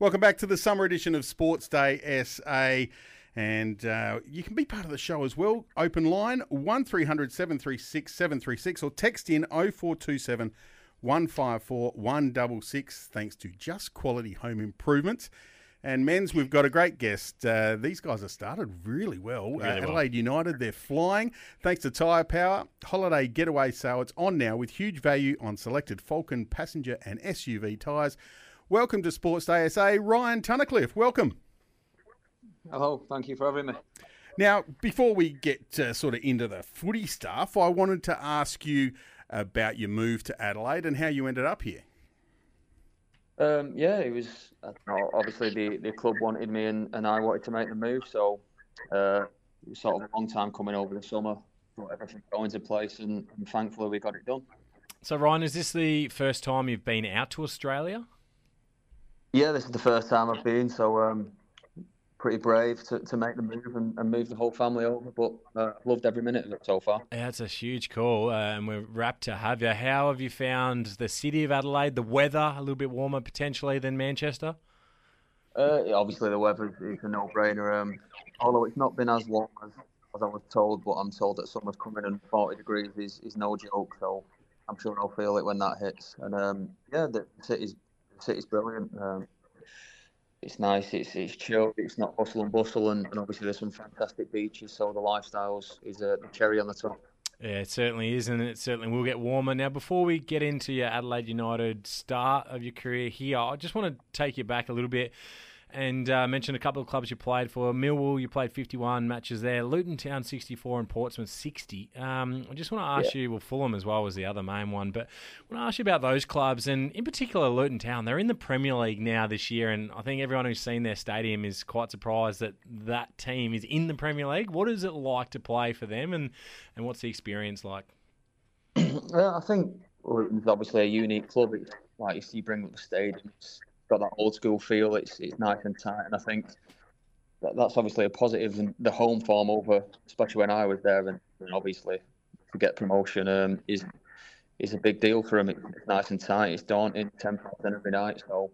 Welcome back to the summer edition of Sports Day SA. And uh, you can be part of the show as well. Open line 1300 736 736 or text in 0427 154 166 thanks to Just Quality Home Improvements. And men's, we've got a great guest. Uh, these guys have started really well. Really uh, well. Adelaide United, they're flying. Thanks to Tyre Power, holiday getaway sale. It's on now with huge value on selected Falcon passenger and SUV tyres. Welcome to Sports Day SA. Ryan Tunnicliffe, welcome. Hello, thank you for having me. Now, before we get uh, sort of into the footy stuff, I wanted to ask you about your move to Adelaide and how you ended up here. Um, yeah, it was I know, obviously the, the club wanted me and, and I wanted to make the move, so uh, it was sort of a long time coming over the summer, got everything going into place, and, and thankfully we got it done. So, Ryan, is this the first time you've been out to Australia? Yeah, this is the first time I've been, so um, pretty brave to, to make the move and, and move the whole family over, but uh, loved every minute of it so far. Yeah, it's a huge call, uh, and we're rapt to have you. How have you found the city of Adelaide? The weather a little bit warmer potentially than Manchester. Uh, obviously, the weather is a no-brainer. Um, although it's not been as warm as, as I was told, but I'm told that summer's coming and 40 degrees is, is no joke. So I'm sure I'll feel it when that hits. And um, yeah, the city's city's brilliant. Um, it's nice. It's it's chilled. It's not hustle and bustle, and, and obviously there's some fantastic beaches. So the lifestyles is a cherry on the top. Yeah, it certainly is, and it certainly will get warmer. Now, before we get into your Adelaide United start of your career here, I just want to take you back a little bit and uh, mention a couple of clubs you played for. Millwall, you played 51 matches there. Luton Town, 64, and Portsmouth, 60. Um, I just want to ask Yeah. you, well, Fulham as well was the other main one, but I want to ask you about those clubs, and in particular Luton Town. They're in the Premier League now this year, and I think everyone who's seen their stadium is quite surprised that that team is in the Premier League. What is it like to play for them, and, and what's the experience like? Yeah, I think Luton's obviously a unique club. It's like you see, bring up the stadium. It's got that old school feel. It's it's nice and tight, and I think that, that's obviously a positive. And the home form over, especially when I was there, and, and obviously to get promotion um, is is a big deal for them. It's nice and tight. It's daunting, ten percent every night. So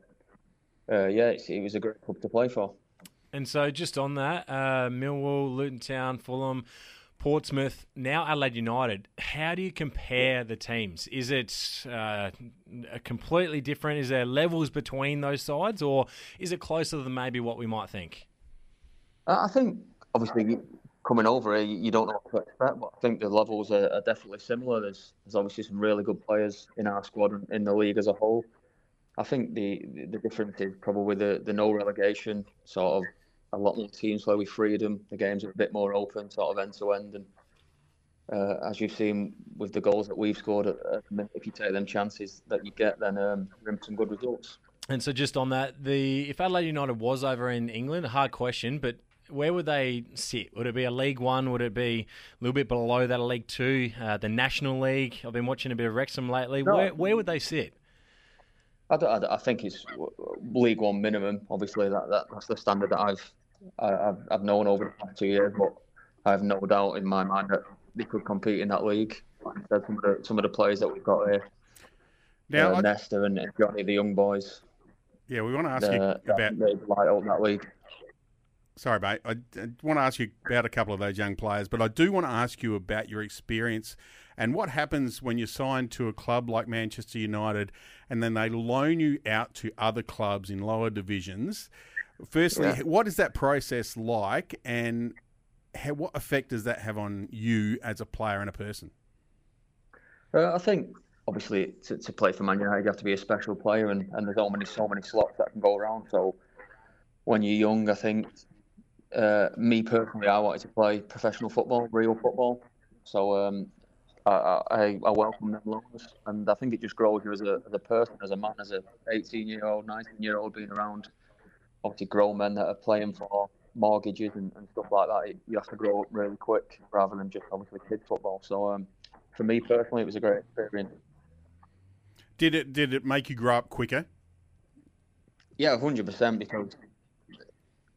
uh, yeah, it was a great club to play for. And so, just on that, uh, Millwall, Luton Town, Fulham, Portsmouth, now Adelaide United. How do you compare the teams? Is it uh, completely different? Is there levels between those sides, or is it closer than maybe what we might think? Uh, I think obviously coming over you don't know what to expect, but I think the levels are, are definitely similar. There's there's obviously some really good players in our squad and in the league as a whole. I think the the difference is probably the the no relegation sort of a lot more teams play with freedom. The games are a bit more open, sort of end to end, and uh, as you've seen with the goals that we've scored, at, at the minute, if you take them chances that you get, then um, you're in some good results. And so, just on that, the if Adelaide United was over in England, a hard question, but where would they sit? Would it be a League One? Would it be a little bit below that, a League Two, uh, the National League? I've been watching a bit of Wrexham lately. No. Where where would they sit? I, I I think it's League One minimum. Obviously, that, that that's the standard that I've I- I've, I've known over the past two years. But I have no doubt in my mind that they could compete in that league. Like I said, some of the some of the players that we've got here, Now, uh, I, Nesta and and Johnny, the young boys, yeah, we want to ask uh, you about. they light up that league. Sorry, mate. I, I want to ask you about a couple of those young players, but I do want to ask you about your experience and what happens when you're signed to a club like Manchester United and then they loan you out to other clubs in lower divisions. Firstly, Yeah. what is that process like and how, what effect does that have on you as a player and a person? Uh, I think obviously to, to play for Man United, you have to be a special player, and, and there's so many so many slots that can go around. So when you're young, I think uh, me personally, I wanted to play professional football, real football. So um, I, I, I welcome them loans, and I think it just grows you as a, as a person, as a man, as a 18 year old, 19 year old, being around obviously grown men that are playing for mortgages and, and stuff like that. It, you have to grow up really quick rather than just obviously kid football. So um, for me personally, it was a great experience. Did it did it make you grow up quicker? Yeah, hundred percent. Because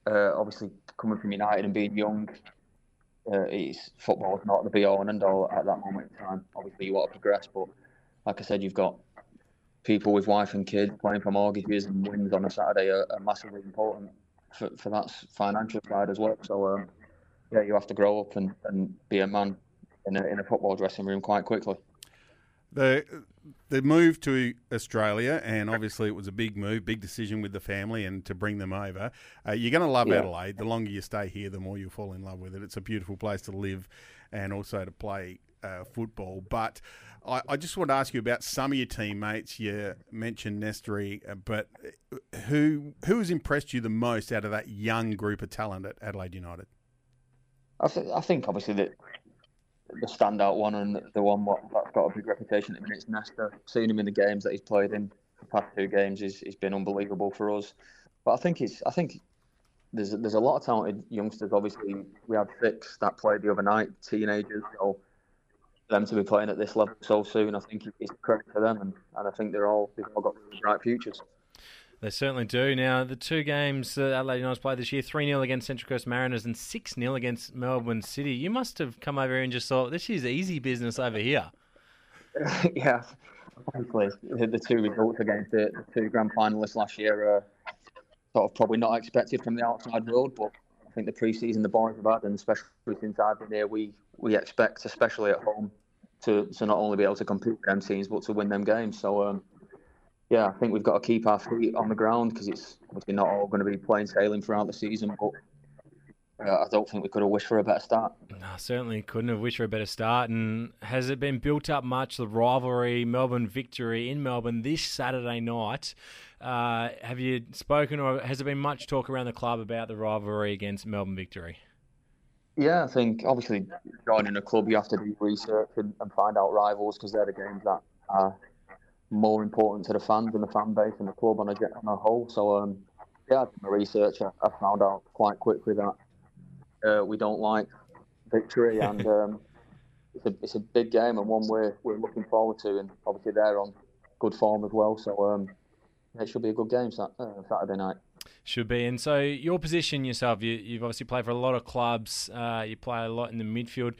uh, obviously coming from United and being young, uh, it's football is not the be all and end all at that moment in time. Obviously, you want to progress, but like I said, you've got people with wife and kids playing for mortgages and wins on a Saturday are, are massively important for, for that financial side as well. So um, yeah, you have to grow up and, and be a man in a, in a football dressing room quite quickly. The the move to Australia, and obviously it was a big move, big decision with the family, and to bring them over. Uh, you're going to love yeah. Adelaide. The longer you stay here, the more you fall in love with it. It's a beautiful place to live, and also to play uh, football. But I, I, just want to ask you about some of your teammates. You mentioned Nestory, uh, but who who has impressed you the most out of that young group of talent at Adelaide United? I, th- I think obviously that the standout one and the one that's got a big reputation at the minute is. Seeing him in the games that he's played in the past two games, he's been unbelievable for us. But I think it's I think there's there's a lot of talented youngsters. Obviously, we had six that played the other night, teenagers. So them to be playing at this level so soon, I think it's credit to them, and, and I think they're all they've all got bright futures. They certainly do. Now, the two games that Adelaide United played this year 3 0 against Central Coast Mariners and 6 0 against Melbourne City. You must have come over here and just thought, this is easy business over here. yeah, obviously, the two results against the, two grand finalists last year are sort of probably not expected from the outside world, but think the pre season the boys have had, and especially since I've been here, we, we expect, especially at home, to, to not only be able to compete with them teams, but to win them games. So, um, yeah, I think we've got to keep our feet on the ground because it's obviously not all going to be plain sailing throughout the season. But I don't think we could have wished for a better start. No, certainly couldn't have wished for a better start. And has it been built up much? The rivalry, Melbourne victory in Melbourne this Saturday night. Uh, have you spoken, or has there been much talk around the club about the rivalry against Melbourne victory? Yeah, I think obviously joining a club, you have to do research and, and find out rivals because they're the games that are more important to the fans and the fan base and the club on a, on a whole. So, um, yeah, I did my research. I, I, found out quite quickly that uh, we don't like victory, and um, it's a it's a big game and one we're we're looking forward to. And obviously they're on good form as well. So um, it should be a good game uh, Saturday night. Should be. And so your position yourself, you, have obviously played for a lot of clubs. Uh, you play a lot in the midfield.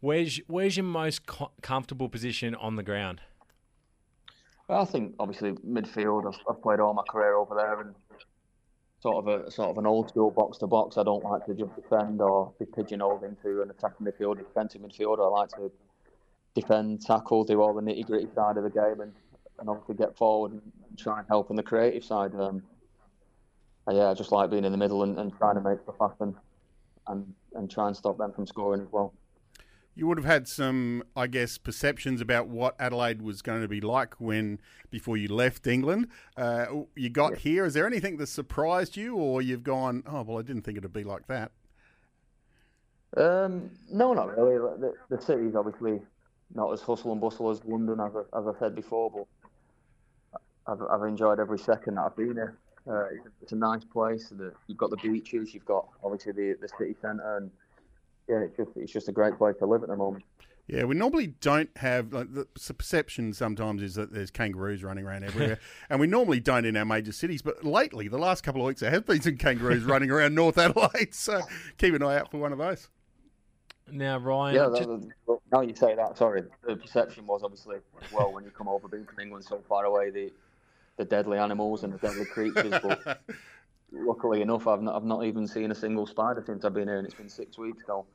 Where's where's your most co- comfortable position on the ground? Well, I think obviously midfield. I've, I've, played all my career over there, and sort of a sort of an old school box to box. I don't like to just defend or be pigeonholed into an attacking midfield, or defensive midfielder. I like to defend, tackle, do all the nitty gritty side of the game, and, and obviously get forward and try and help on the creative side. Um, yeah, I just like being in the middle and, and trying to make stuff happen, and and try and stop them from scoring as well you would have had some, I guess, perceptions about what Adelaide was going to be like when before you left England. Uh, you got here. Is there anything that surprised you, or you've gone, oh well, I didn't think it'd be like that? Um, no, not really. The, the city's obviously not as hustle and bustle as London, as I, as I said before, but I've, I've enjoyed every second that I've been here. Uh, it's, a, nice place. you've got the beaches, you've got obviously the, the city centre, and yeah, it's just it's just a great place to live at the moment. Yeah, we normally don't have like, the perception. Sometimes is that there's kangaroos running around everywhere, and we normally don't in our major cities. But lately, the last couple of weeks, there have been some kangaroos running around North Adelaide. So keep an eye out for one of those. Now, Ryan. Yeah, just... well, now you say that. Sorry, the perception was obviously well when you come over being from England so far away, the the deadly animals and the deadly creatures. But luckily enough, I've not I've not even seen a single spider since I've been here, and it's been six weeks. So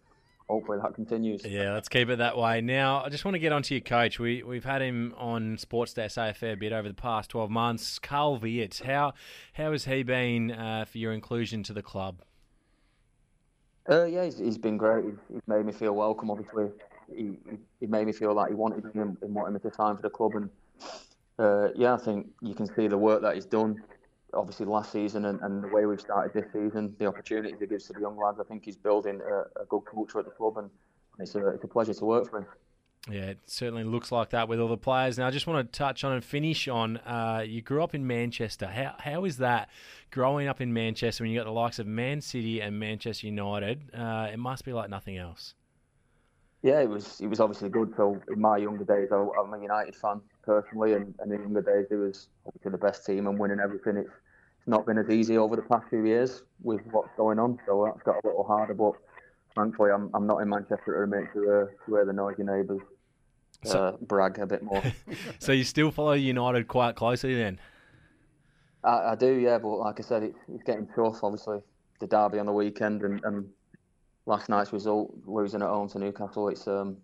hopefully that continues. Yeah, let's keep it that way. Now, I just want to get onto your coach. We we've had him on Sports Day SA a fair bit over the past twelve months. Carl Veart, how how has he been uh, for your inclusion to the club? Uh, yeah, he's, he's been great. He's, he's, made me feel welcome. Obviously, he, he made me feel like he wanted me and wanted me to sign for the club. And uh, yeah, I think you can see the work that he's done obviously last season and, and the way we've started this season, the opportunities he gives to the young lads, I think he's building a, a good culture at the club, and it's a, it's a pleasure to work for him. Yeah, it certainly looks like that with all the players. Now, I just want to touch on and finish on. Uh, you grew up in Manchester. How how is that growing up in Manchester when you got the likes of Man City and Manchester United? Uh, it must be like nothing else. Yeah, it was. It was obviously good. So in my younger days, I, am a United fan personally, and, and in younger days, it was obviously the best team and winning everything. It's not been as easy over the past few years with what's going on, so that's got a little harder. But thankfully, I'm, I'm not in Manchester to to, uh, where the noisy neighbours. uh, brag a bit more. so you still follow United quite closely then? I, I do, yeah. But like I said, it, it's getting tough. Obviously, the derby on the weekend and, and last night's result, losing at home to Newcastle, it's um,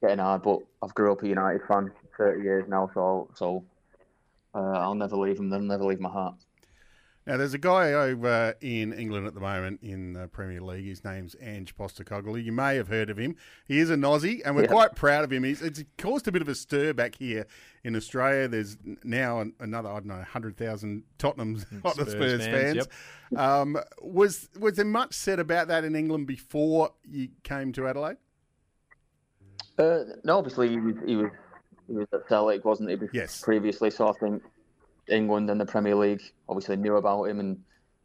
getting hard. But I've grew up a United fan, 30 years now, so so uh, I'll never leave them. They'll never leave my heart. Now, there's a guy over in England at the moment in the Premier League. His name's Ange Postecoglou. You may have heard of him. He is a Aussie, and we're yeah. quite proud of him. He's, it's caused a bit of a stir back here in Australia. There's now another, I don't know, 100,000 Tottenham Spurs, Spurs fans. fans. Yep. Um, was, was there much said about that in England before you came to Adelaide? Uh, no, obviously he was, he was he was at Celtic, wasn't he? Yes. Previously, so I think England and the Premier League obviously knew about him, and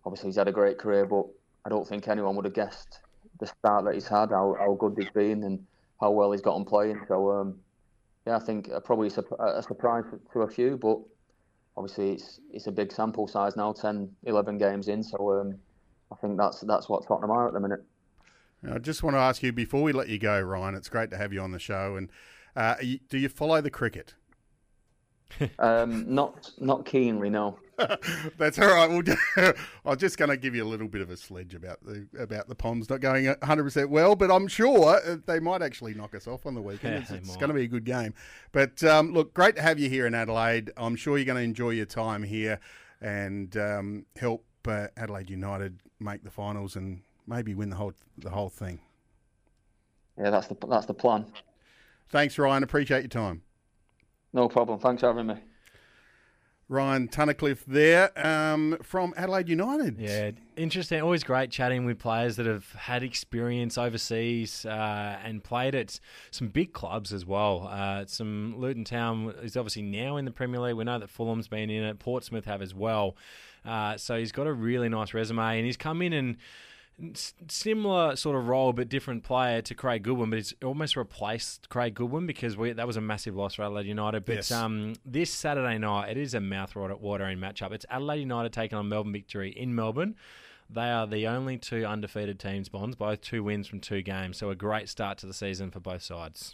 obviously he's had a great career. But I don't think anyone would have guessed the start that he's had, how, how good he's been, and how well he's got on playing. So um, yeah, I think probably a surprise to a few, but obviously it's it's a big sample size now, 10, 11 games in. So um, I think that's that's what Tottenham are at the minute. I just want to ask you before we let you go, Ryan. It's great to have you on the show. And uh, do you follow the cricket? Um, not not keenly, no. That's all right. We'll, I'm just going to give you a little bit of a sledge about the about the Poms not going 100 percent well, but I'm sure uh, they might actually knock us off on the weekend. Yeah, it's, it's going to be a good game. But um, look, great to have you here in Adelaide. I'm sure you're going to enjoy your time here and um, help uh, Adelaide United make the finals and maybe win the whole the whole thing. Yeah, that's the that's the plan. Thanks, Ryan. Appreciate your time. No problem. Thanks for having me. Ryan Tunnicliffe there um, from Adelaide United. Yeah, interesting. Always great chatting with players that have had experience overseas uh, and played at some big clubs as well. Uh, some Luton Town is obviously now in the Premier League. We know that Fulham's been in it. Portsmouth have as well. Uh, so he's got a really nice resume, and he's come in and similar sort of role but different player to Craig Goodwin, but it's almost replaced Craig Goodwin because we, that was a massive loss for Adelaide United. But yes. um, this Saturday night, it is a mouth-watering matchup. It's Adelaide United taking on Melbourne Victory in Melbourne. They are the only two undefeated teams, Bonds, both two wins from two games. So a great start to the season for both sides.